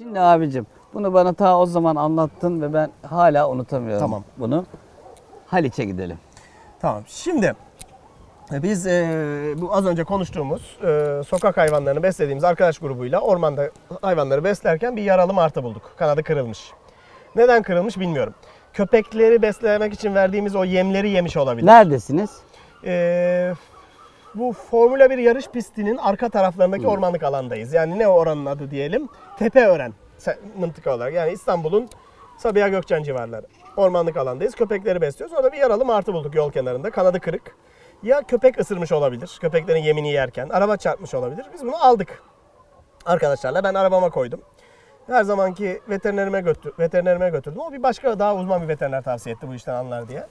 Şimdi abicim bunu bana ta o zaman anlattın ve ben hala unutamıyorum Tamam. bunu. Haliç'e gidelim. Tamam. Şimdi e, biz e, bu az önce konuştuğumuz e, sokak hayvanlarını beslediğimiz arkadaş grubuyla ormanda hayvanları beslerken bir yaralı martı bulduk. Kanadı kırılmış. Neden kırılmış bilmiyorum. Köpekleri beslemek için verdiğimiz o yemleri yemiş olabilir. Neredesiniz? E, bu Formula 1 yarış pistinin arka taraflarındaki ormanlık alandayız. Yani ne oranın adı diyelim? Tepeören mıntıka olarak. Yani İstanbul'un Sabiha Gökçen civarları. Ormanlık alandayız. Köpekleri besliyoruz. Orada bir yaralı martı bulduk yol kenarında. Kanadı kırık. Ya köpek ısırmış olabilir. Köpeklerin yemini yerken. Araba çarpmış olabilir. Biz bunu aldık. Arkadaşlarla ben arabama koydum. Her zamanki veterinerime götür, veterinerime götürdüm. O bir başka daha uzman bir veteriner tavsiye etti bu işten anlar diye.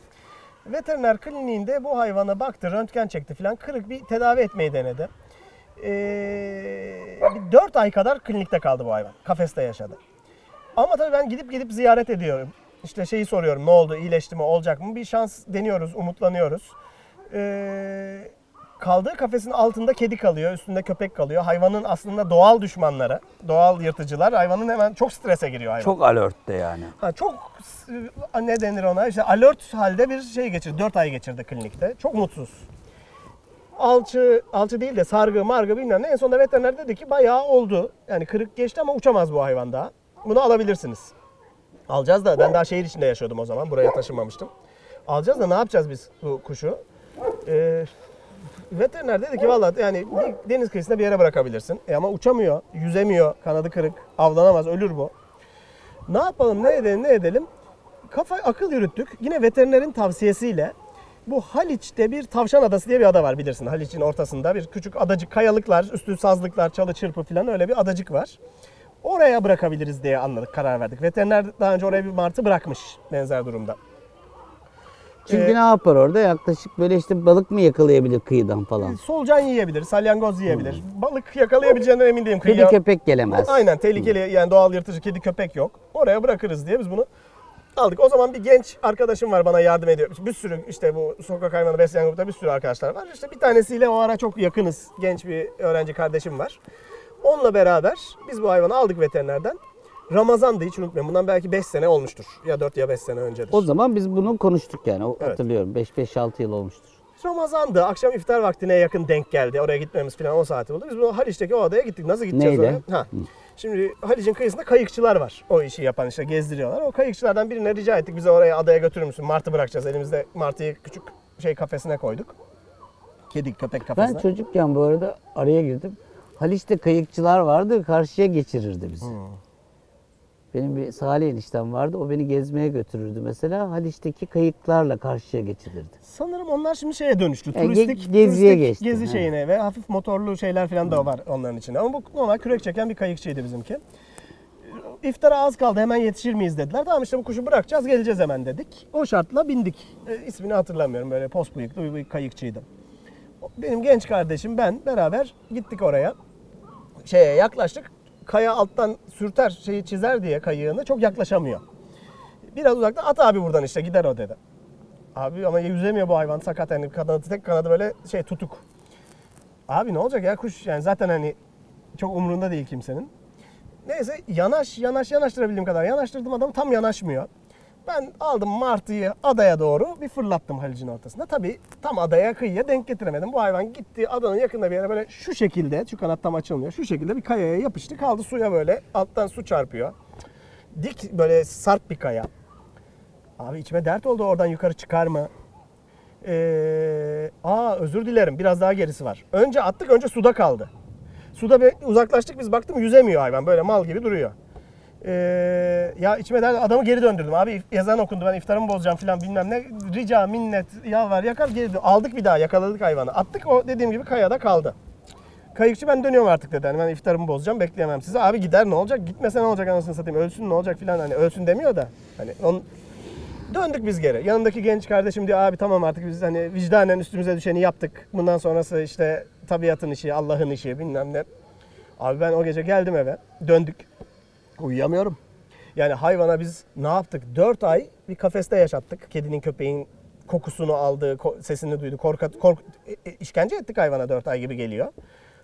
Veteriner kliniğinde bu hayvana baktı, röntgen çekti falan. Kırık bir tedavi etmeyi denedi. Ee, bir 4 ay kadar klinikte kaldı bu hayvan. Kafeste yaşadı. Ama tabii ben gidip gidip ziyaret ediyorum. İşte şeyi soruyorum ne oldu, iyileşti mi, olacak mı? Bir şans deniyoruz, umutlanıyoruz. Ee, kaldığı kafesin altında kedi kalıyor, üstünde köpek kalıyor. Hayvanın aslında doğal düşmanları, doğal yırtıcılar hayvanın hemen çok strese giriyor hayvan. Çok alertte yani. Ha, çok s- ne denir ona? İşte alert halde bir şey geçirdi. 4 ay geçirdi klinikte. Çok mutsuz. Alçı, alçı değil de sargı, margı bilmem ne. En sonunda veteriner dedi ki bayağı oldu. Yani kırık geçti ama uçamaz bu hayvan daha. Bunu alabilirsiniz. Alacağız da ben daha şehir içinde yaşıyordum o zaman. Buraya taşınmamıştım. Alacağız da ne yapacağız biz bu kuşu? Ee, veteriner dedi ki vallahi yani deniz kıyısında bir yere bırakabilirsin. E ama uçamıyor, yüzemiyor, kanadı kırık, avlanamaz, ölür bu. Ne yapalım, ne edelim, ne edelim? Kafa akıl yürüttük. Yine veterinerin tavsiyesiyle bu Haliç'te bir tavşan adası diye bir ada var bilirsin. Haliç'in ortasında bir küçük adacık, kayalıklar, üstü sazlıklar, çalı çırpı falan öyle bir adacık var. Oraya bırakabiliriz diye anladık, karar verdik. Veteriner daha önce oraya bir martı bırakmış benzer durumda. Çünkü Ee, ne yapar orada? Yaklaşık böyle işte balık mı yakalayabilir kıyıdan falan? Solucan yiyebilir, salyangoz yiyebilir. Balık yakalayabileceğinden emin değilim. Kedi Kıyıya- köpek gelemez. Aynen tehlikeli yani doğal yırtıcı kedi köpek yok. Oraya bırakırız diye biz bunu aldık. O zaman bir genç arkadaşım var bana yardım ediyor. Bir sürü işte bu sokak hayvanı besleyen grupta bir sürü arkadaşlar var. İşte bir tanesiyle o ara çok yakınız. Genç bir öğrenci kardeşim var. Onunla beraber biz bu hayvanı aldık veterinerden. Ramazan'dı hiç unutmayın. Bundan belki 5 sene olmuştur. Ya 4 ya 5 sene öncedir. O zaman biz bunu konuştuk yani. O- Evet. Hatırlıyorum. 5-5-6 yıl olmuştur. Ramazan'dı. Akşam iftar vaktine yakın denk geldi. Oraya gitmemiz falan o saati buldu. Biz bu Haliç'teki o adaya gittik. Nasıl gideceğiz Neydi? oraya? Ha. Şimdi Haliç'in kıyısında kayıkçılar var. O işi yapan işte gezdiriyorlar. O kayıkçılardan birine rica ettik. Bize oraya adaya götürür müsün? Martı bırakacağız. Elimizde martıyı küçük şey kafesine koyduk. Kedi köpek kafesine. Ben çocukken bu arada araya girdim. Haliç'te kayıkçılar vardı. Karşıya geçirirdi bizi. Benim bir Salih eniştem vardı. O beni gezmeye götürürdü mesela. Haliç'teki kayıklarla karşıya geçirirdi. Sanırım onlar şimdi şeye dönüştü. Yani Turistik, ge- geziye turistik geçti. gezi Ha. şeyine ve hafif motorlu şeyler falan da var onların içinde. Ama bu normal kürek çeken bir kayıkçıydı bizimki. İftara az kaldı hemen yetişir miyiz dediler. Tamam işte bu kuşu bırakacağız geleceğiz hemen dedik. O şartla bindik. E, ismini hatırlamıyorum böyle pos bıyıklı bir kayıkçıydı. Benim genç kardeşim ben beraber gittik oraya. Şeye yaklaştık. Kaya alttan sürter şeyi çizer diye kayığını çok yaklaşamıyor. Biraz uzakta at abi buradan işte gider o dedi. Abi ama yüzemiyor bu hayvan sakat yani kanadı tek kanadı böyle şey tutuk. Abi ne olacak ya kuş yani zaten hani çok umurunda değil kimsenin. Neyse yanaş yanaş yanaştırabildiğim kadar yanaştırdım adamı tam yanaşmıyor. Ben aldım martıyı adaya doğru bir fırlattım Halic'in ortasında. Tabii tam adaya kıyıya denk getiremedim. Bu hayvan gitti adanın yakında bir yere böyle şu şekilde şu kanat tam açılmıyor. Şu şekilde bir kayaya yapıştı kaldı suya böyle alttan su çarpıyor. Dik böyle sarp bir kaya. Abi içime dert oldu oradan yukarı çıkar mı? Ee, aa özür dilerim biraz daha gerisi var. Önce attık önce suda kaldı. Suda bir uzaklaştık biz baktım yüzemiyor hayvan böyle mal gibi duruyor. Ee, ya içime dert adamı geri döndürdüm abi ezan okundu ben iftarımı bozacağım filan bilmem ne rica minnet yalvar yakar geri dön- aldık bir daha yakaladık hayvanı attık o dediğim gibi kayada kaldı. Kayıkçı ben dönüyorum artık dedi. Hani ben iftarımı bozacağım bekleyemem sizi. Abi gider ne olacak? Gitmese ne olacak anasını satayım? Ölsün ne olacak filan hani ölsün demiyor da. Hani on... Döndük biz geri. Yanındaki genç kardeşim diyor abi tamam artık biz hani vicdanen üstümüze düşeni yaptık. Bundan sonrası işte tabiatın işi, Allah'ın işi bilmem ne. Abi ben o gece geldim eve. Döndük. Uyuyamıyorum. Yani hayvana biz ne yaptık? 4 ay bir kafeste yaşattık. Kedinin köpeğin kokusunu aldı, sesini duydu. Korka, kork, e- e- işkence ettik hayvana 4 ay gibi geliyor.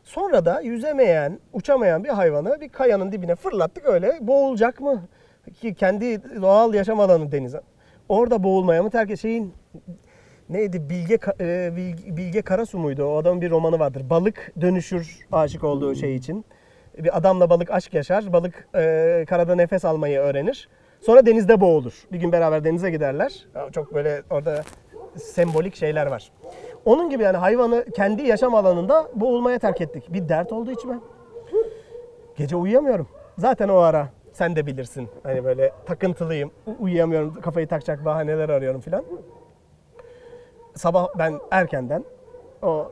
Sonra da yüzemeyen, uçamayan bir hayvanı bir kayanın dibine fırlattık öyle. Boğulacak mı? Ki kendi doğal yaşam alanı denize. Orada boğulmaya mı terk şeyin neydi Bilge e, Bilge, Bilge Karasu muydu? O adamın bir romanı vardır. Balık dönüşür aşık olduğu şey için. Bir adamla balık aşk yaşar. Balık e, karada nefes almayı öğrenir. Sonra denizde boğulur. Bir gün beraber denize giderler. Çok böyle orada sembolik şeyler var. Onun gibi yani hayvanı kendi yaşam alanında boğulmaya terk ettik. Bir dert oldu içime. Gece uyuyamıyorum. Zaten o ara sen de bilirsin. Hani böyle takıntılıyım. Uyuyamıyorum. Kafayı takacak bahaneler arıyorum filan. Sabah ben erkenden o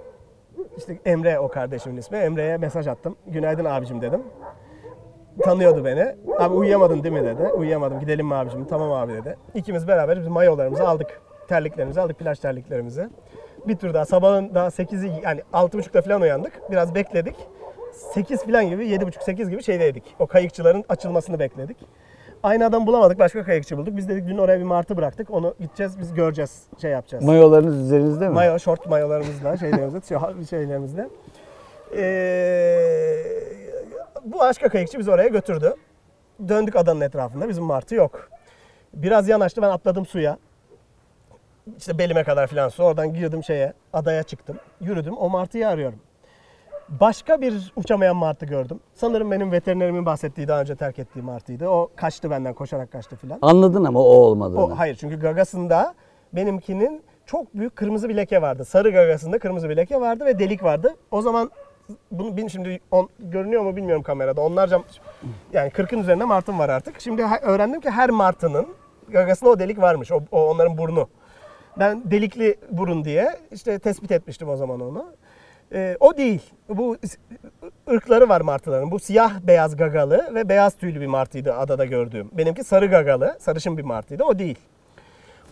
işte Emre o kardeşimin ismi. Emre'ye mesaj attım. Günaydın abicim dedim. Tanıyordu beni. Abi uyuyamadın değil mi dedi. Uyuyamadım. Gidelim mi abicim? Tamam abi dedi. İkimiz beraber biz mayolarımızı aldık. Terliklerimizi aldık. Plaj terliklerimizi. Bir tur daha sabahın daha 8'i yani 6.30'da falan uyandık. Biraz bekledik. 8 falan gibi 7.30-8 gibi şeydeydik. O kayıkçıların açılmasını bekledik. Aynı adam bulamadık. Başka kayıkçı bulduk. Biz dedik dün oraya bir martı bıraktık. Onu gideceğiz biz göreceğiz. Şey yapacağız. Mayolarınız üzerinizde mi? Mayo, şort mayolarımızla, şeylerimizle, şey- şeylerimizle. Ee, bu başka kayıkçı bizi oraya götürdü. Döndük adanın etrafında. Bizim martı yok. Biraz yanaştı. Ben atladım suya. İşte belime kadar falan su. Oradan girdim şeye, adaya çıktım. Yürüdüm. O martıyı arıyorum. Başka bir uçamayan martı gördüm. Sanırım benim veterinerimin bahsettiği daha önce terk ettiği martıydı. O kaçtı benden koşarak kaçtı filan. Anladın ama o olmadığını. O, hayır çünkü gagasında benimkinin çok büyük kırmızı bir leke vardı. Sarı gagasında kırmızı bir leke vardı ve delik vardı. O zaman bunu bin şimdi on, görünüyor mu bilmiyorum kamerada. Onlarca yani 40'ın üzerinde martım var artık. Şimdi öğrendim ki her martının gagasında o delik varmış. O, o onların burnu. Ben delikli burun diye işte tespit etmiştim o zaman onu. Ee, o değil. Bu ırkları var martıların. Bu siyah beyaz gagalı ve beyaz tüylü bir martıydı adada gördüğüm. Benimki sarı gagalı, sarışın bir martıydı. O değil.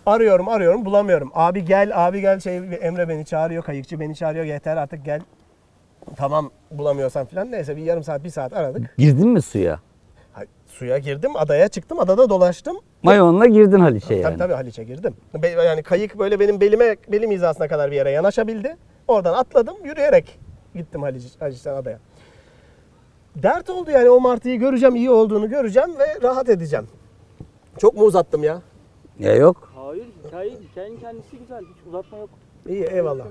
Arıyorum arıyorum bulamıyorum. Abi gel abi gel şey Emre beni çağırıyor kayıkçı beni çağırıyor yeter artık gel. Tamam bulamıyorsan falan neyse bir yarım saat bir saat aradık. Girdin mi suya? Ha, Suya girdim adaya çıktım adada dolaştım. Mayonla girdin Haliç'e yani. Tabii tabii Haliç'e girdim. Be- Yani kayık böyle benim belime belim hizasına kadar bir yere yanaşabildi. Oradan atladım yürüyerek gittim Haliç, Haliç'ten adaya. Dert oldu yani o martıyı göreceğim iyi olduğunu göreceğim ve rahat edeceğim. Çok mu uzattım ya? Ya yok. Hayır hikaye, hikayenin kendisi güzel. Hiç uzatma yok. İyi eyvallah.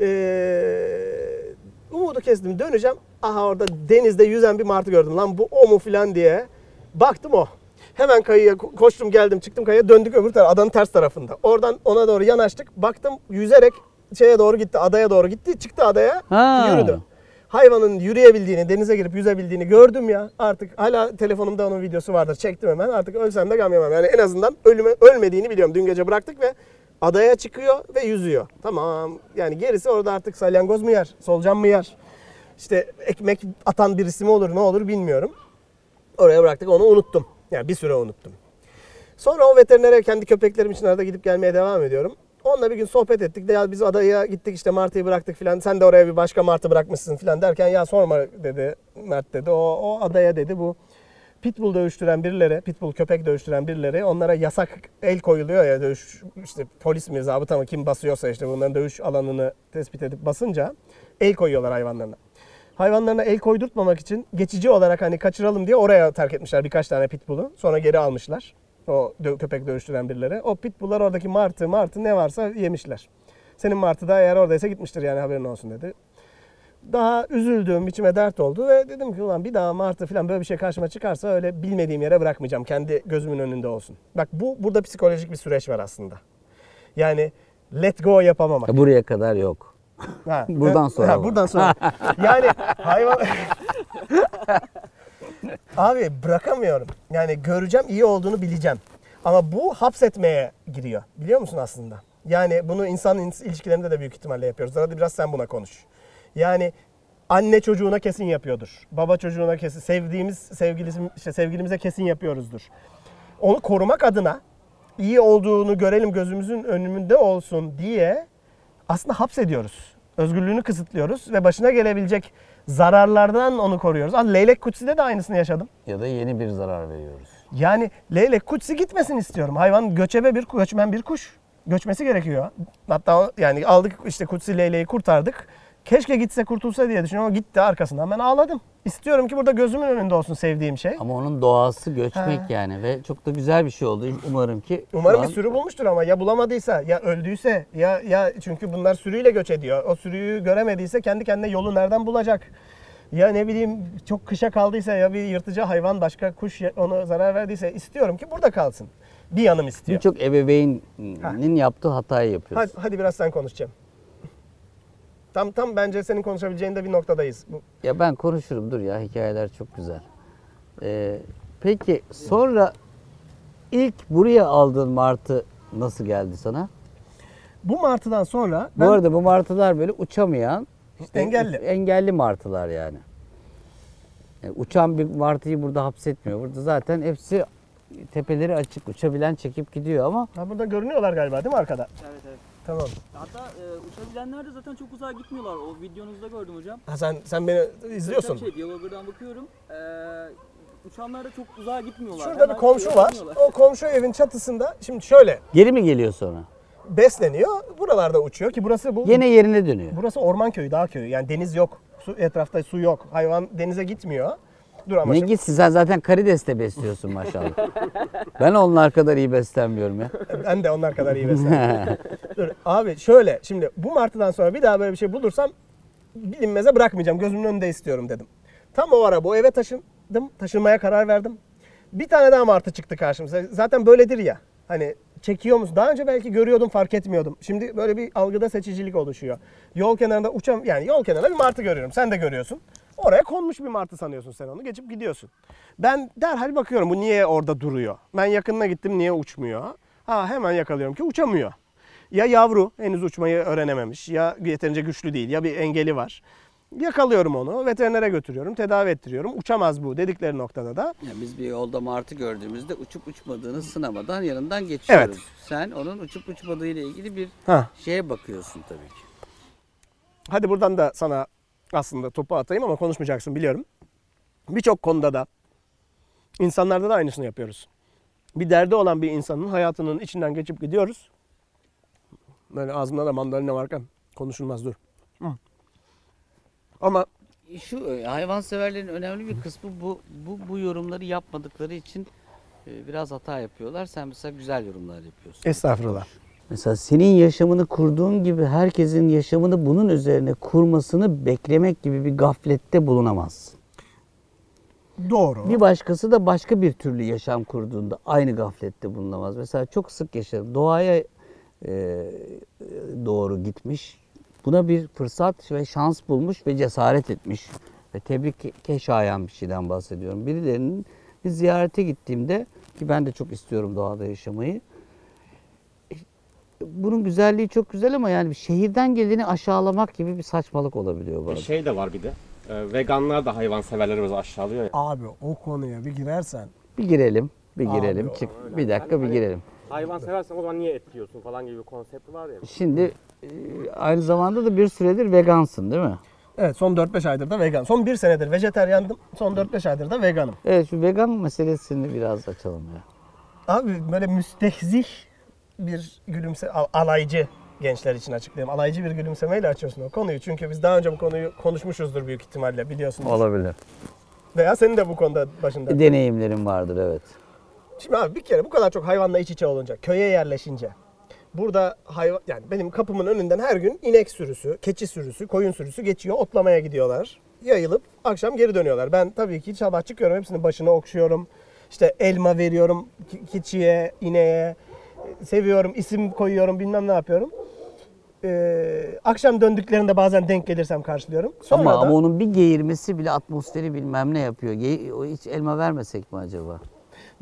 Ee, umudu kestim döneceğim. Aha orada denizde yüzen bir martı gördüm. Lan bu o mu filan diye. Baktım o. Hemen kayıya ko- koştum geldim çıktım kayaya döndük öbür tarafa adanın ters tarafında. Oradan ona doğru yanaştık. Baktım yüzerek şeye doğru gitti adaya doğru gitti. Çıktı adaya Ha. yürüdü. Hayvanın yürüyebildiğini, denize girip yüzebildiğini gördüm ya. Artık hala telefonumda onun videosu vardır. Çektim hemen. Artık ölsem de gam yemem. Yani en azından ölüme, ölmediğini biliyorum. Dün gece bıraktık ve adaya çıkıyor ve yüzüyor. Tamam. Yani gerisi orada artık salyangoz mu yer, solucan mı yer? İşte ekmek atan birisi mi olur, ne olur bilmiyorum. Oraya bıraktık onu unuttum. Yani bir süre unuttum. Sonra o veterinere kendi köpeklerim için arada gidip gelmeye devam ediyorum. Onunla bir gün sohbet ettik. De ya biz adaya gittik işte martıyı bıraktık filan. Sen de oraya bir başka martı bırakmışsın filan derken ya sorma dedi Mert dedi. O, o adaya dedi bu pitbull dövüştüren birileri, pitbull köpek dövüştüren birileri onlara yasak el koyuluyor ya dövüş işte polis mi zabıta mı kim basıyorsa işte bunların dövüş alanını tespit edip basınca el koyuyorlar hayvanlarına. Hayvanlarına el koydurtmamak için geçici olarak hani kaçıralım diye oraya terk etmişler birkaç tane pitbull'u. Sonra geri almışlar. O dö- köpek dövüştüren birileri. O pitbull'lar oradaki martı, martı ne varsa yemişler. Senin martı da eğer oradaysa gitmiştir yani haberin olsun dedi. Daha üzüldüğüm içime dert oldu ve dedim ki ulan bir daha martı falan böyle bir şey karşıma çıkarsa öyle bilmediğim yere bırakmayacağım. Kendi gözümün önünde olsun. Bak bu burada psikolojik bir süreç var aslında. Yani let go yapamamak. Ya Buraya kadar yok. Ha, Buradan sonra Ha, buradan sonra. yani hayvan... Abi bırakamıyorum. Yani göreceğim iyi olduğunu bileceğim. Ama bu hapsetmeye giriyor. Biliyor musun aslında? Yani bunu insan ins- ilişkilerinde de büyük ihtimalle yapıyoruz. Hadi biraz sen buna konuş. Yani anne çocuğuna kesin yapıyordur. Baba çocuğuna kesin. Sevdiğimiz sevgilisi, işte sevgilimize kesin yapıyoruzdur. Onu korumak adına iyi olduğunu görelim gözümüzün önünde olsun diye aslında hapsediyoruz. Özgürlüğünü kısıtlıyoruz ve başına gelebilecek zararlardan onu koruyoruz. Aa, Leylek Kutsi'de de aynısını yaşadım. Ya da yeni bir zarar veriyoruz. Yani leylek kutsi gitmesin istiyorum. Hayvan göçebe bir göçmen bir kuş. Göçmesi gerekiyor. Hatta yani aldık işte kutsi leyleği kurtardık. Keşke gitse kurtulsa diye düşünüyorum ama gitti arkasından ben ağladım. İstiyorum ki burada gözümün önünde olsun sevdiğim şey. Ama onun doğası göçmek Ha. yani ve çok da güzel bir şey oldu. Umarım ki şu Umarım an- bir sürü bulmuştur ama ya bulamadıysa ya öldüyse ya ya çünkü bunlar sürüyle göç ediyor. O sürüyü göremediyse kendi kendine yolu nereden bulacak? Ya ne bileyim çok kışa kaldıysa ya bir yırtıcı hayvan başka kuş ya- ona zarar verdiyse istiyorum ki burada kalsın. Bir yanım istiyor. birçok ebeveynin yaptığı hatayı yapıyoruz. Hadi, hadi biraz sen konuşacağım. Tam tam bence senin konuşabileceğin de bir noktadayız. Bu- Ya ben konuşurum dur ya hikayeler çok güzel. Ee, peki sonra ilk buraya aldığın martı nasıl geldi sana? Bu martıdan sonra Bu arada bu martılar böyle uçamayan işte Engelli. engelli martılar yani. Yani uçan bir martıyı burada hapsetmiyor. Burada zaten hepsi tepeleri açık uçabilen çekip gidiyor ama ha, burada görünüyorlar galiba değil mi arkada? Evet evet. Tamam. Hatta e, uçabilenler de zaten çok uzağa gitmiyorlar. O videonuzda gördüm hocam. Ha, sen sen beni izliyorsun. Şey, Diyaloglardan bakıyorum. E, uçanlar da çok uzağa gitmiyorlar. Şurada bir Hemen komşu şeye var. O komşu evin çatısında şimdi şöyle geri mi geliyor sonra? besleniyor. Buralarda uçuyor ki burası bu Yine yerine dönüyor. burası orman köyü, dağ köyü. Yani deniz yok. Su etrafta su yok. Hayvan denize gitmiyor. Dur ama Ne şimdi- gitsin sen zaten karideste besliyorsun maşallah. ben onlar kadar iyi beslenmiyorum ya. ben de onlar kadar iyi besleniyorum. Dur abi şöyle şimdi bu martıdan sonra bir daha böyle bir şey bulursam bilinmeze bırakmayacağım. Gözümün önünde istiyorum dedim. Tam o ara bu eve taşındım. Taşınmaya karar verdim. Bir tane daha martı çıktı karşımıza. Zaten böyledir ya. Hani çekiyor musun? Daha önce belki görüyordum fark etmiyordum. Şimdi böyle bir algıda seçicilik oluşuyor. Yol kenarında uçam yani yol kenarında bir martı görüyorum. Sen de görüyorsun. Oraya konmuş bir martı sanıyorsun sen onu. Geçip gidiyorsun. Ben derhal bakıyorum bu niye orada duruyor? Ben yakınına gittim niye uçmuyor? Ha hemen yakalıyorum ki uçamıyor. Ya yavru henüz uçmayı öğrenememiş ya yeterince güçlü değil ya bir engeli var. Yakalıyorum onu veterinere götürüyorum tedavi ettiriyorum. Uçamaz bu dedikleri noktada da Ya biz bir yolda martı gördüğümüzde uçup uçmadığını sınamadan yanından geçiyoruz. Evet. Sen onun uçup uçmadığı ile ilgili bir ha şeye bakıyorsun tabii ki. Hadi buradan da sana aslında topu atayım ama konuşmayacaksın biliyorum. Birçok konuda da insanlarda da aynısını yapıyoruz. Bir derdi olan bir insanın hayatının içinden geçip gidiyoruz. Böyle ağzımda da mandalina varken konuşulmaz dur. Hı. Ama Şu e, hayvanseverlerin önemli bir kısmı bu bu bu yorumları yapmadıkları için e, biraz hata yapıyorlar. Sen mesela güzel yorumlar yapıyorsun. estağfurullah. Mesela senin yaşamını kurduğun gibi herkesin yaşamını bunun üzerine kurmasını beklemek gibi bir gaflette bulunamaz. Doğru. Bir başkası da başka bir türlü yaşam kurduğunda aynı gaflette bulunamaz. Mesela çok sık yaşarım. Doğaya e, doğru gitmiş. Buna bir fırsat ve şans bulmuş ve cesaret etmiş. Ve tebrike şayan bir şeyden bahsediyorum. Birilerinin bir ziyarete gittiğimde ki ben de çok istiyorum doğada yaşamayı. Bunun güzelliği çok güzel ama yani bir şehirden geleni aşağılamak gibi bir saçmalık olabiliyor bazen. Şey de var bir de. e, veganlar da hayvan severleri biraz aşağılıyor ya. Abi o konuya bir girersen Bir girelim, bir Abi, girelim. o- Çık, bir dakika bir girelim. Hayvan seversen o zaman niye et yiyorsun falan gibi bir konsept var ya. Şimdi e, aynı zamanda da bir süredir vegansın değil mi? Evet son 4-5 aydır da vegan. Son 1 senedir vejeteryandım. Son 4-5 aydır da veganım. Evet şu vegan meselesini biraz açalım ya. Abi böyle müstehzih bir gülümse al- alaycı gençler için açıklayayım. Alaycı bir gülümsemeyle açıyorsun o konuyu. Çünkü biz daha önce bu konuyu konuşmuşuzdur büyük ihtimalle biliyorsunuz. Olabilir. Veya senin de bu konuda başında. Deneyimlerim vardır evet. Şimdi abi bir kere bu kadar çok hayvanla iç içe olunca, köye yerleşince burada hayvan yani benim kapımın önünden her gün inek sürüsü, keçi sürüsü, koyun sürüsü geçiyor, otlamaya gidiyorlar. Yayılıp akşam geri dönüyorlar. Ben tabii ki sabah çıkıyorum, hepsinin başına okşuyorum. İşte elma veriyorum keçiye, ineğe. Seviyorum, isim koyuyorum, bilmem ne yapıyorum. Ee, akşam döndüklerinde bazen denk gelirsem karşılıyorum. Sonra ama, da- ama onun bir geğirmesi bile atmosferi bilmem ne yapıyor. Ge- o hiç elma vermesek mi acaba?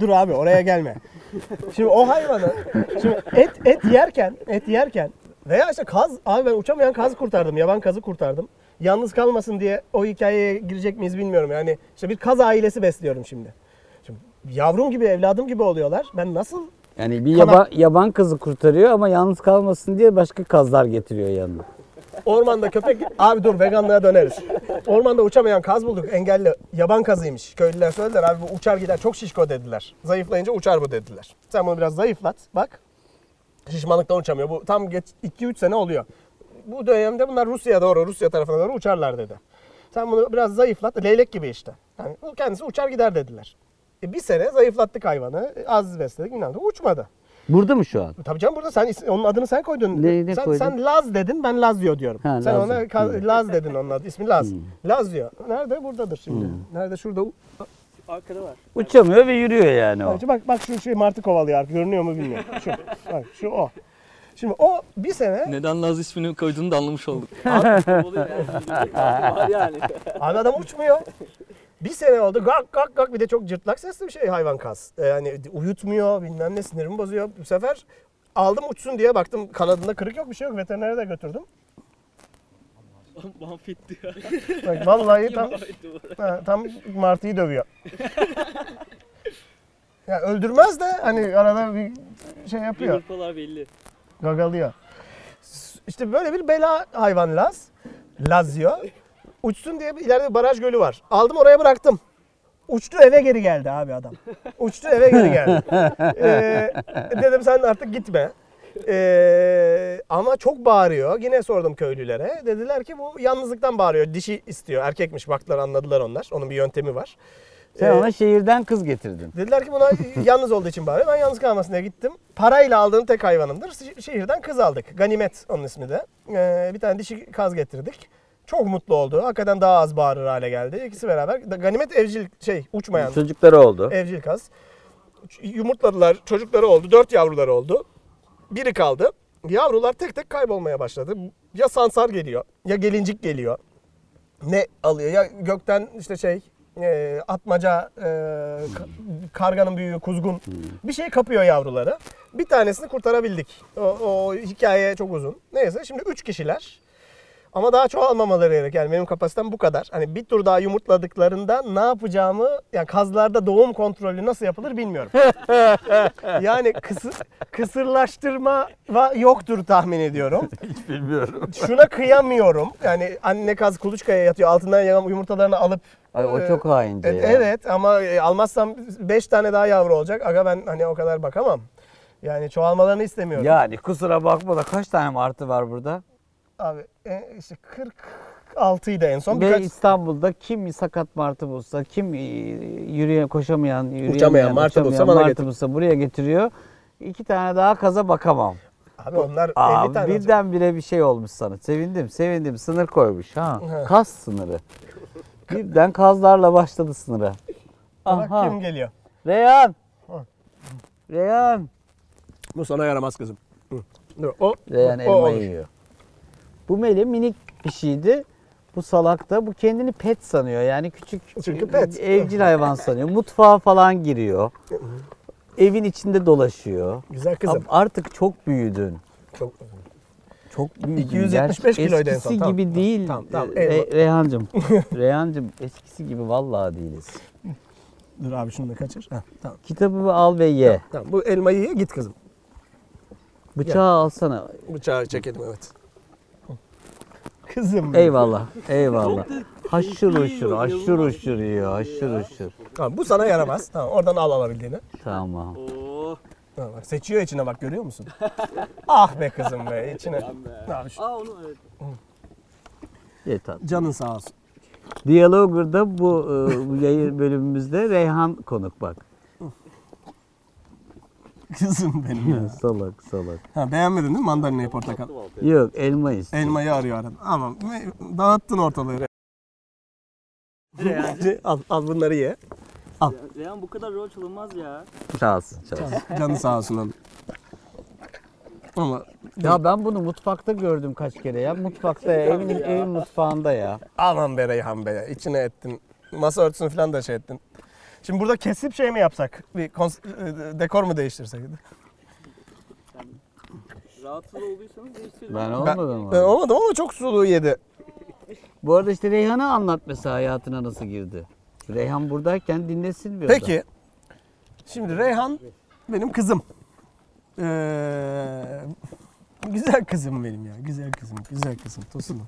Dur abi oraya gelme. Şimdi o hayvanı şimdi et et yerken et yerken veya işte kaz abi ben uçamayan kaz kurtardım. Yaban kazı kurtardım. Yalnız kalmasın diye o hikayeye girecek miyiz bilmiyorum. Yani işte bir kaz ailesi besliyorum şimdi. Şimdi yavrum gibi evladım gibi oluyorlar. Ben nasıl Yani bir Kana- yaban, yaban kızı kurtarıyor ama yalnız kalmasın diye başka kazlar getiriyor yanına. ormanda köpek abi dur veganlığa döneriz. Ormanda uçamayan kaz bulduk engelli yaban kazıymış. Köylüler söylediler abi bu uçar gider çok şişko dediler. Zayıflayınca uçar bu dediler. Sen bunu biraz zayıflat bak. Şişmanlıktan uçamıyor. Bu tam geç 2-3 sene oluyor. bu dönemde bunlar Rusya'ya doğru, Rusya tarafına doğru uçarlar dedi. Sen bunu biraz zayıflat, leylek gibi işte. Yani kendisi uçar gider dediler. E bir sene zayıflattık hayvanı, az besledik, bilmem ne, uçmadı. Burada mı şu an? Tabii canım burada sen onun adını sen koydun. Ne- ne sen, koydum? sen Laz dedin, ben Lazio diyorum. Ha, sen Lazio. ona ka- Hmm. Laz dedin onun adı, ismi Laz. Lazio. Nerede? Buradadır şimdi. Nerede? Şurada. Arkada var. Uçamıyor ve yürüyor yani o. Bak bak şu şey martı kovalıyor artık görünüyor mu bilmiyorum. Şu, bak şu o. Şimdi o bir sene Neden Laz ismini koyduğunu da anlamış olduk. Var yani. Abi adam uçmuyor. Bir sene oldu gak gak gak bir de çok cırtlak sesli bir şey hayvan kas. Ee, Yani uyutmuyor bilmem ne sinirimi bozuyor. Bu sefer aldım uçsun diye baktım kanadında kırık yok bir şey yok veterinere de götürdüm. Mahvetti ya. Bak vallahi tam, ha, tam martıyı dövüyor. ya öldürmez de hani arada bir şey Bir yapıyor. hırpalar belli. Gagalıyor. İşte böyle bir bela hayvan Laz. Lazio. Uçsun diye ileride bir baraj gölü var. Aldım oraya bıraktım. Uçtu eve geri geldi abi adam. Uçtu eve geri geldi. Ee, dedim sen artık gitme. Ee, ama çok bağırıyor. Yine sordum köylülere. Dediler ki bu yalnızlıktan bağırıyor. Dişi istiyor. Erkekmiş baktılar anladılar onlar. Onun bir yöntemi var. Sen Ee, ona şehirden kız getirdin. Dediler ki buna yalnız olduğu için bağırıyor. Ben yalnız kalmasın diye gittim. Parayla aldığım tek hayvanımdır. Şe- Şehirden kız aldık. Ganimet onun ismi de. Ee, bir tane dişi kaz getirdik. Çok mutlu oldu. Hakikaten daha az bağırır hale geldi. İkisi beraber. Ganimet evcil şey uçmayan Çocukları oldu. evcil kaz. Yumurtladılar. Çocukları oldu. Dört yavruları oldu. Biri kaldı. Yavrular tek tek kaybolmaya başladı. Ya sansar geliyor ya gelincik geliyor. Ne alıyor? Ya gökten işte şey e, atmaca, e, ka- karganın büyüğü, kuzgun bir şey kapıyor yavruları. Bir tanesini kurtarabildik. O, o hikaye çok uzun. Neyse şimdi üç kişiler. Ama daha çoğalmamaları gerek. Yani benim kapasitem bu kadar. Hani bir tur daha yumurtladıklarında ne yapacağımı, yani kazlarda doğum kontrolü nasıl yapılır bilmiyorum. yani kısır, kısırlaştırma yoktur tahmin ediyorum. Hiç bilmiyorum. Şuna kıyamıyorum. Yani anne kaz kuluçkaya yatıyor. Altından yumurtalarını alıp Ay, o Ee, çok haince e- ya. Evet ama e, almazsam 5 tane daha yavru olacak. Aga ben hani o kadar bakamam. Yani çoğalmalarını istemiyorum. Yani kusura bakma da kaç tane martı var burada? Abi e, işte 46 idi en son. Ve Birkaç... İstanbul'da kim sakat martı bulsa, kim e, yürüyen, koşamayan, yürüyemeyen, Uçamayan martı bulsa bana martı bulsa buraya getiriyor. İki tane daha kaza bakamam. Abi onlar 50 Aa, tane olacak. birdenbire bir şey olmuş sana. Sevindim, sevindim. Sınır koymuş ha. He. Kaz sınırı. Birden kazlarla başladı sınırı. Bak Aha. kim geliyor. Reyhan. Ha. Reyhan. Bu sana yaramaz kızım. Dur, o, Reyhan o elma olur. yiyor. Bu mele minik bir şeydi. Bu salak da bu kendini pet sanıyor. Yani küçük Çünkü pet. evcil hayvan sanıyor. Mutfağa falan giriyor. Evin içinde dolaşıyor. Güzel kızım. Ab- Artık çok büyüdün. Çok Çok büyüdün. 275 Gerçi kiloydu en son. Eskisi Tamam, gibi değil. tamam, tamam, Re- eyvallah. Reyhancığım. Reyhancığım eskisi gibi vallahi değiliz. Dur abi şunu da kaçır. Ha, tamam. Kitabımı al ve ye. Tamam bu elmayı ye git kızım. Bıçağı alsana. Bıçağı çekelim evet. Kızım. Eyvallah. Eyvallah. Haşır uşur, haşır uşur yiyor, haşır uşur. Tamam bu sana yaramaz. Tamam oradan al alabildiğini. Tamam. Oo. Ha, bak, seçiyor içine bak görüyor musun? ah be kızım be içine. Abi şu- Aa onu evet. Yeter. Canın sağ olsun. Diyalogur'da bu, e, bu yayın bölümümüzde Reyhan konuk bak. Kızım benim ya. salak salak. Ha, beğenmedin değil mi mandalinayı portakal? Yok elma istiyor. Elmayı arıyor aradan. Ama dağıttın ortalığı. al, al bunları ye. Reyhan bu kadar rol çalınmaz ya. Çalsın çalsın. Canı sağ olsun. Ama ya ben bunu mutfakta gördüm kaç kere ya. Mutfakta ya, evin, evin mutfağında ya. aman be Reyhan be. içine ettin. Masa örtüsünü falan da şey ettin. Şimdi burada kesip şey mi yapsak? Bir kons- e, dekor mu değiştirsek? Rahatsız olduysanız değiştirin. Ben Ben, olmadım ben ama. olmadım ama çok suluğu yedi. Bu arada işte Reyhan'ı anlat mesela hayatına nasıl girdi. Reyhan buradayken dinlesin bir o da. Peki. Şimdi Reyhan benim kızım. Ee, güzel kızım benim ya. Güzel kızım. Güzel kızım. Tosunum.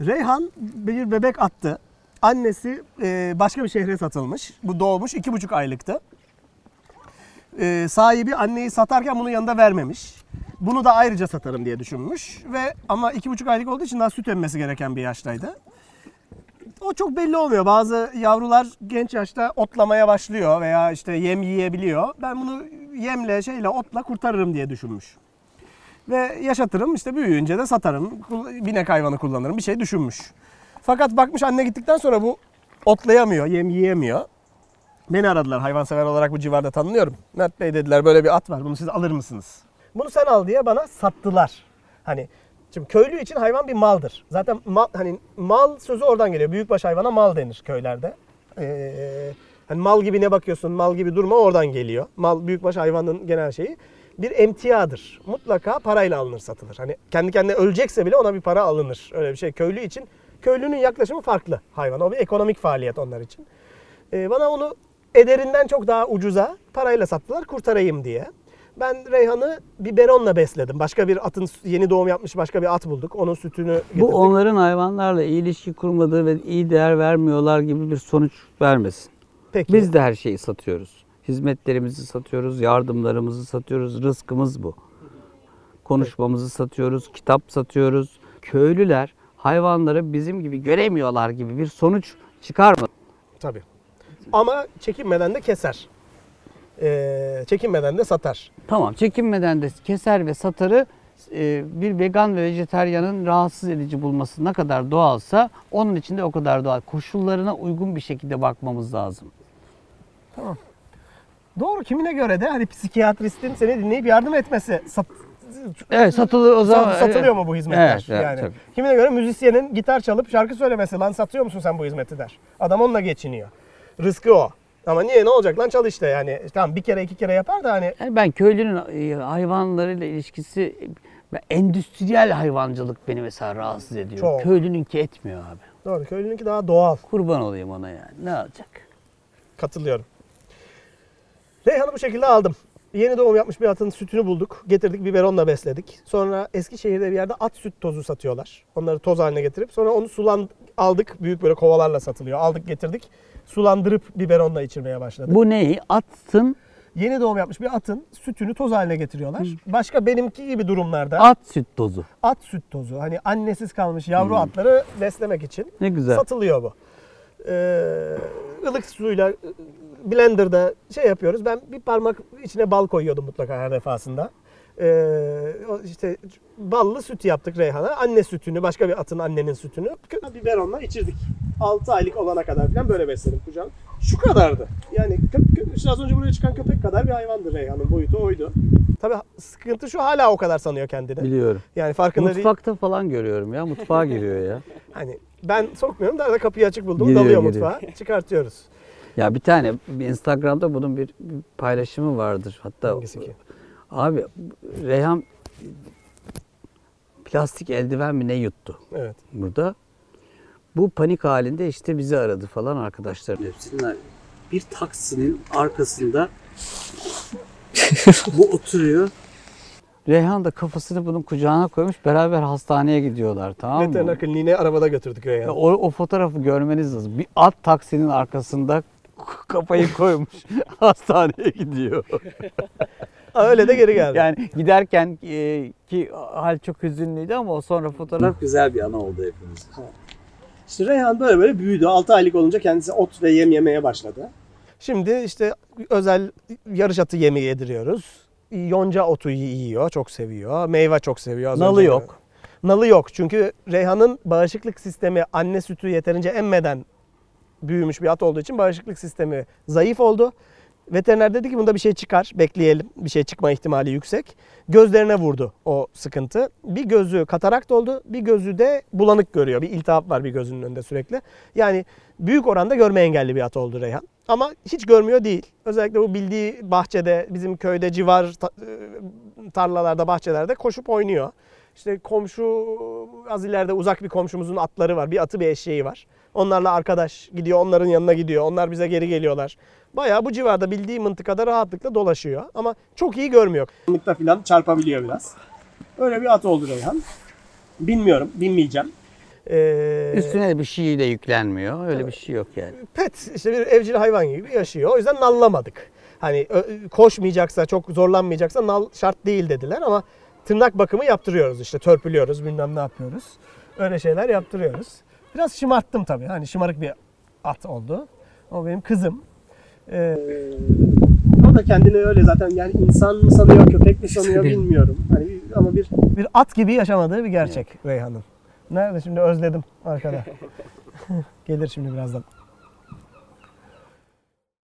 Reyhan bir bebek attı. Annesi e, başka bir şehre satılmış. Bu doğmuş. iki buçuk aylıktı. E, sahibi anneyi satarken bunu yanında vermemiş. Bunu da ayrıca satarım diye düşünmüş ve ama iki buçuk aylık olduğu için daha süt emmesi gereken bir yaştaydı. O çok belli olmuyor. Bazı yavrular genç yaşta otlamaya başlıyor veya işte yem yiyebiliyor. Ben bunu yemle şeyle otla kurtarırım diye düşünmüş. Ve yaşatırım işte büyüyünce de satarım. Binek hayvanı kullanırım bir şey düşünmüş. Fakat bakmış anne gittikten sonra bu otlayamıyor, yem yiyemiyor. Beni aradılar hayvansever olarak bu civarda tanınıyorum. Mert Bey dediler böyle bir at var bunu siz alır mısınız? Bunu sen al diye bana sattılar. Hani şimdi köylü için hayvan bir maldır. Zaten mal, hani mal sözü oradan geliyor. Büyükbaş hayvana mal denir köylerde. Ee, hani mal gibi ne bakıyorsun, mal gibi durma oradan geliyor. Mal büyükbaş hayvanın genel şeyi bir emtiadır. Mutlaka parayla alınır, satılır. Hani kendi kendine ölecekse bile ona bir para alınır. Öyle bir şey köylü için. Köylünün yaklaşımı farklı hayvan. O bir ekonomik faaliyet onlar için. Ee, bana onu ederinden çok daha ucuza parayla sattılar kurtarayım diye. Ben Reyhan'ı biberonla besledim. Başka bir atın yeni doğum yapmış başka bir at bulduk. Onun sütünü getirdik. Bu onların hayvanlarla iyi ilişki kurmadığı ve iyi değer vermiyorlar gibi bir sonuç vermesin. Peki. Biz de her şeyi satıyoruz. Hizmetlerimizi satıyoruz, yardımlarımızı satıyoruz. Rızkımız bu. Konuşmamızı satıyoruz, kitap satıyoruz. Köylüler hayvanları bizim gibi göremiyorlar gibi bir sonuç çıkarma. Tabii. Ama çekinmeden de keser. Ee, çekinmeden de satar. Tamam çekinmeden de keser ve satarı e, bir vegan ve vejeteryanın rahatsız edici bulması ne kadar doğalsa onun için de o kadar doğal. Koşullarına uygun bir şekilde bakmamız lazım. Doğru kimine göre de hani psikiyatristin seni dinleyip yardım etmesi sat, Evet satılıyor o zaman. satılıyor mu bu hizmetler? Evet, evet, yani tabii. kimine göre müzisyenin gitar çalıp şarkı söylemesi lan satıyor musun sen bu hizmeti der. Adam onunla geçiniyor. Rızkı o. Ama niye ne olacak lan çal işte yani. Tamam bir kere iki kere yapar da hani Yani ben köylünün e, hayvanlarıyla ilişkisi endüstriyel hayvancılık beni mesela rahatsız ediyor. Çok. Köylününki etmiyor abi. doğru köylününki daha doğal. Kurban olayım ona yani. Ne alacak? Katılıyorum. Reyhan'ı bu şekilde aldım. Yeni doğum yapmış bir atın sütünü bulduk. Getirdik biberonla besledik. Sonra Eskişehir'de bir yerde at süt tozu satıyorlar. Onları toz haline getirip sonra onu sulan aldık. Büyük böyle kovalarla satılıyor. Aldık getirdik. Sulandırıp biberonla içirmeye başladık. Bu neyi? Atın Yeni doğum yapmış bir atın sütünü toz haline getiriyorlar. Başka benimki gibi durumlarda at süt tozu. at süt tozu. Hani annesiz kalmış yavru atları beslemek için Ne güzel. satılıyor bu. Ee, ılık suyla blenderda şey yapıyoruz. Ben bir parmak içine bal koyuyordum mutlaka her defasında. Ee, o işte ballı süt yaptık Reyhan'a. Anne sütünü, başka bir atın annenin sütünü biberonla içirdik. 6 aylık olana kadar falan böyle besledim kucağım. Şu kadardı. Yani işte az önce buraya çıkan köpek kadar bir hayvandı Reyhan'ın boyutu oydu. Tabii sıkıntı şu hala o kadar sanıyor kendini. Biliyorum. Yani farkında değil. Mutfakta falan görüyorum ya. Mutfağa giriyor ya. Hani ben sokmuyorum da arada kapıyı açık buldum. Giriyor, dalıyor giriyor. mutfağa. Çıkartıyoruz. Ya bir tane Instagram'da bunun bir, bir paylaşımı vardır. Hatta Hangisi ki? abi Reyhan plastik eldiven mi ne yuttu Evet. burada. Bu panik halinde işte bizi aradı falan arkadaşlar. Hepsinin bir taksinin arkasında bu oturuyor. Reyhan da kafasını bunun kucağına koymuş. Beraber hastaneye gidiyorlar tamam mı? Veteriner kliniğine arabada götürdük Ya Reyhan'ı. O, o fotoğrafı görmeniz lazım. Bir at taksinin arkasında kafayı koymuş hastaneye gidiyor. Öyle de geri geldi. Yani giderken e, ki hal çok hüzünlüydü ama o sonra fotoğraf güzel bir ana oldu hepimiz. İşte Reyhan böyle böyle büyüdü. 6 aylık olunca kendisi ot ve yem yemeye başladı. Şimdi işte özel yarış atı yemi yediriyoruz. Yonca otu yiyor, çok seviyor. Meyve çok seviyor. Az Nalı önce- yok. Nalı yok. Çünkü Reyhan'ın bağışıklık sistemi anne sütü yeterince emmeden büyümüş bir at olduğu için bağışıklık sistemi zayıf oldu. Veteriner dedi ki bunda bir şey çıkar, bekleyelim. Bir şey çıkma ihtimali yüksek. Gözlerine vurdu o sıkıntı. Bir gözü katarakt oldu, bir gözü de bulanık görüyor. Bir iltihap var bir gözünün önünde sürekli. Yani büyük oranda görme engelli bir at oldu Reyhan. Ama hiç görmüyor değil. Özellikle bu bildiği bahçede, bizim köyde civar e, tarlalarda, bahçelerde koşup oynuyor. İşte komşu az ileride uzak bir komşumuzun atları var. Bir atı bir eşeği var. Onlarla arkadaş gidiyor, onların yanına gidiyor. Onlar bize geri geliyorlar. Bayağı bu civarda bildiği mıntıkada rahatlıkla dolaşıyor. Ama çok iyi görmüyor. Mıntıkta falan çarpabiliyor biraz. Öyle bir at oldu Reyhan. Bilmiyorum, binmeyeceğim. Ee, Üstüne de bir şey de yüklenmiyor. Öyle bir şey yok yani. pet işte bir evcil hayvan gibi yaşıyor. O yüzden nallamadık. Hani koşmayacaksa, çok zorlanmayacaksa nal şart değil dediler ama tırnak bakımı yaptırıyoruz işte törpülüyoruz bilmem ne yapıyoruz. Öyle şeyler yaptırıyoruz. Biraz şımarttım tabii. Hani şımarık bir at oldu. O benim kızım. Ee, o da kendini öyle zaten yani insan mı sanıyor, köpek mi sanıyor bilmiyorum. Hani ama bir bir at gibi yaşamadığı bir gerçek Reyhan'ın. Nerede şimdi özledim arkada. Gelir şimdi birazdan.